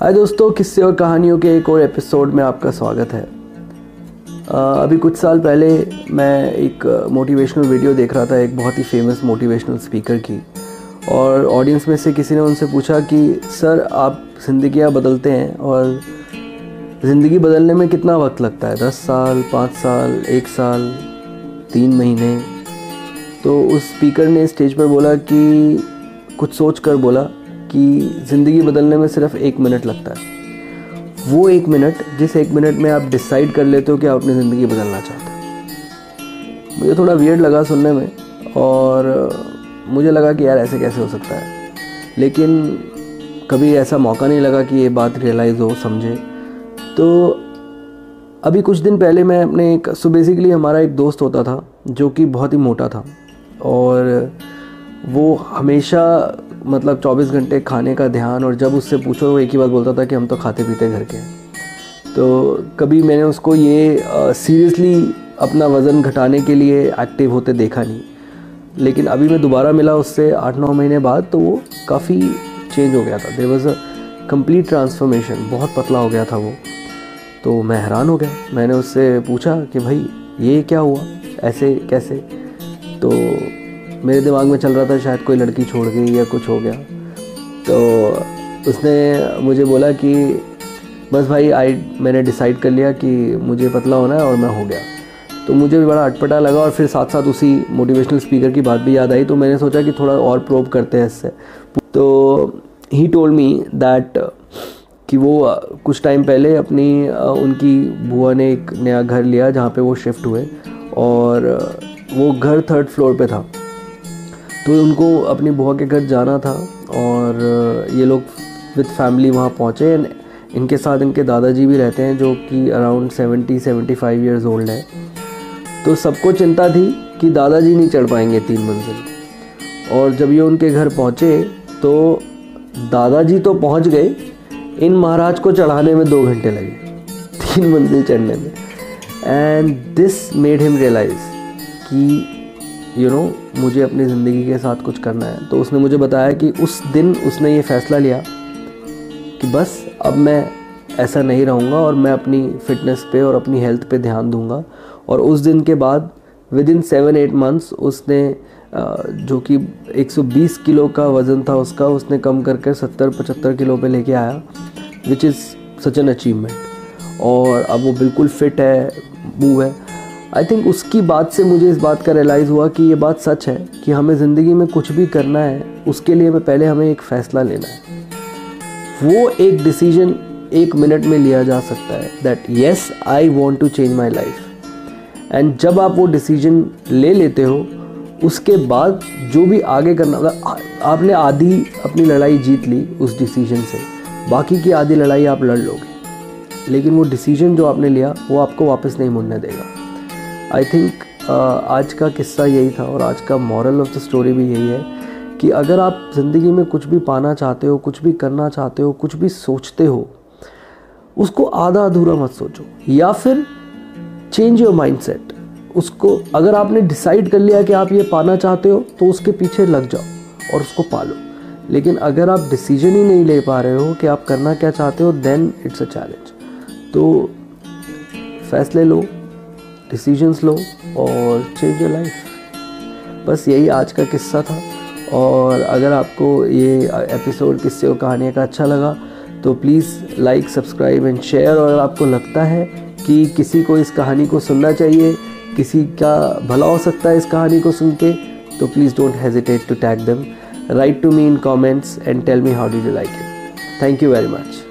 हाय दोस्तों, किस्से और कहानियों के एक और एपिसोड में आपका स्वागत है। अभी कुछ साल पहले मैं एक मोटिवेशनल वीडियो देख रहा था, एक बहुत ही फ़ेमस मोटिवेशनल स्पीकर की। और ऑडियंस में से किसी ने उनसे पूछा कि, सर, आप ज़िंदगियाँ बदलते हैं और ज़िंदगी बदलने में कितना वक्त लगता है? दस साल, पाँच साल, एक साल, तीन महीने? तो उस स्पीकर ने स्टेज पर बोला कि, कुछ सोच कर बोला। कि ज़िंदगी बदलने में सिर्फ़ एक मिनट लगता है। वो एक मिनट जिस एक मिनट में आप डिसाइड कर लेते हो कि आप अपनी ज़िंदगी बदलना चाहते हो। मुझे थोड़ा वियर्ड लगा सुनने में और मुझे लगा कि यार ऐसे कैसे हो सकता है। लेकिन कभी ऐसा मौका नहीं लगा कि ये बात रियलाइज़ हो, समझे। तो अभी कुछ दिन पहले मैं अपने एक सो बेसिकली हमारा एक दोस्त होता था, जो कि बहुत ही मोटा था। और वो हमेशा मतलब 24 घंटे खाने का ध्यान और जब उससे पूछो, वो एक ही बात बोलता था कि हम तो खाते पीते घर के तो कभी मैंने उसको ये सीरियसली अपना वज़न घटाने के लिए एक्टिव होते देखा नहीं। लेकिन अभी मैं दोबारा मिला उससे आठ नौ महीने बाद तो वो काफ़ी चेंज हो गया था। There was a complete transformation बहुत पतला हो गया था वो। तो मैं हैरान हो गया। मैंने उससे पूछा कि भाई, ये क्या हुआ? ऐसे कैसे? तो मेरे दिमाग में चल रहा था शायद कोई लड़की छोड़ गई या कुछ हो गया। तो उसने मुझे बोला कि, बस भाई आई मैंने डिसाइड कर लिया कि मुझे पतला होना है और मैं हो गया। तो मुझे भी बड़ा अटपटा लगा और फिर साथ साथ उसी मोटिवेशनल स्पीकर की बात भी याद आई। तो मैंने सोचा कि थोड़ा और प्रोव करते हैं इससे। तो ही टोल्ड मी दैट कि वो, कुछ टाइम पहले अपनी, उनकी बुआ ने एक नया घर लिया जहाँ पे वो शिफ्ट हुए और वो घर थर्ड फ्लोर पे था। तो उनको अपनी बुआ के घर जाना था और ये लोग विद फैमिली वहाँ पहुँचे। एंड इनके साथ इनके दादाजी भी रहते हैं जो कि around seventy seventy five years old है। तो सबको चिंता थी कि दादाजी नहीं चढ़ पाएँगे तीन मंजिल। और जब ये उनके घर पहुँचे तो दादाजी तो पहुँच गए। इन महाराज को चढ़ाने में दो घंटे लगे, तीन मंजिल चढ़ने में। And this made him realise कि यू नो मुझे अपनी ज़िंदगी के साथ कुछ करना है। तो उसने मुझे बताया कि उस दिन उसने ये फ़ैसला लिया कि बस, अब मैं ऐसा नहीं रहूँगा और मैं अपनी फ़िटनेस पे और अपनी हेल्थ पे ध्यान दूँगा। और उस दिन के बाद within seven eight months उसने जो कि 120 किलो का वज़न था उसका, उसने कम करके 70 75 किलो पे लेके आया which is such an achievement और अब वो बिल्कुल फिट है मूव है। आई थिंक उसकी बात से मुझे इस बात का रियलाइज़ हुआ कि ये बात सच है कि हमें ज़िंदगी में कुछ भी करना है, उसके लिए हमें पहले हमें एक फ़ैसला लेना है। वो एक डिसीज़न एक मिनट में लिया जा सकता है that yes I want to change my life and जब आप वो डिसीज़न ले लेते हो, उसके बाद जो भी आगे करना अगर आपने आधी अपनी लड़ाई जीत ली उस डिसीज़न से। बाकी की आधी लड़ाई आप लड़ लोगे। लेकिन वो डिसीज़न जो आपने लिया, वो आपको वापस नहीं मुड़ने देगा। आई थिंक uh, आज का किस्सा यही था और आज का मॉरल ऑफ़ द स्टोरी भी यही है कि अगर आप ज़िंदगी में कुछ भी पाना चाहते हो कुछ भी करना चाहते हो कुछ भी सोचते हो उसको आधा अधूरा मत सोचो। या फिर चेंज योर माइंड सेट उसको अगर आपने डिसाइड कर लिया कि आप ये पाना चाहते हो तो उसके पीछे लग जाओ और उसको पालो। लेकिन अगर आप डिसीज़न ही नहीं ले पा रहे हो कि आप करना क्या चाहते हो देन इट्स अ चैलेंज तो फैसले लो। डिसीजंस लो और चेंज योर लाइफ बस यही आज का किस्सा था और अगर आपको ये एपिसोड किस्से और कहानी का अच्छा लगा तो please like subscribe and share और आपको लगता है कि किसी को इस कहानी को सुनना चाहिए, किसी का भला हो सकता है इस कहानी को सुन के तो please don't hesitate to tag them right to me in comments and tell me how did you like it thank you very much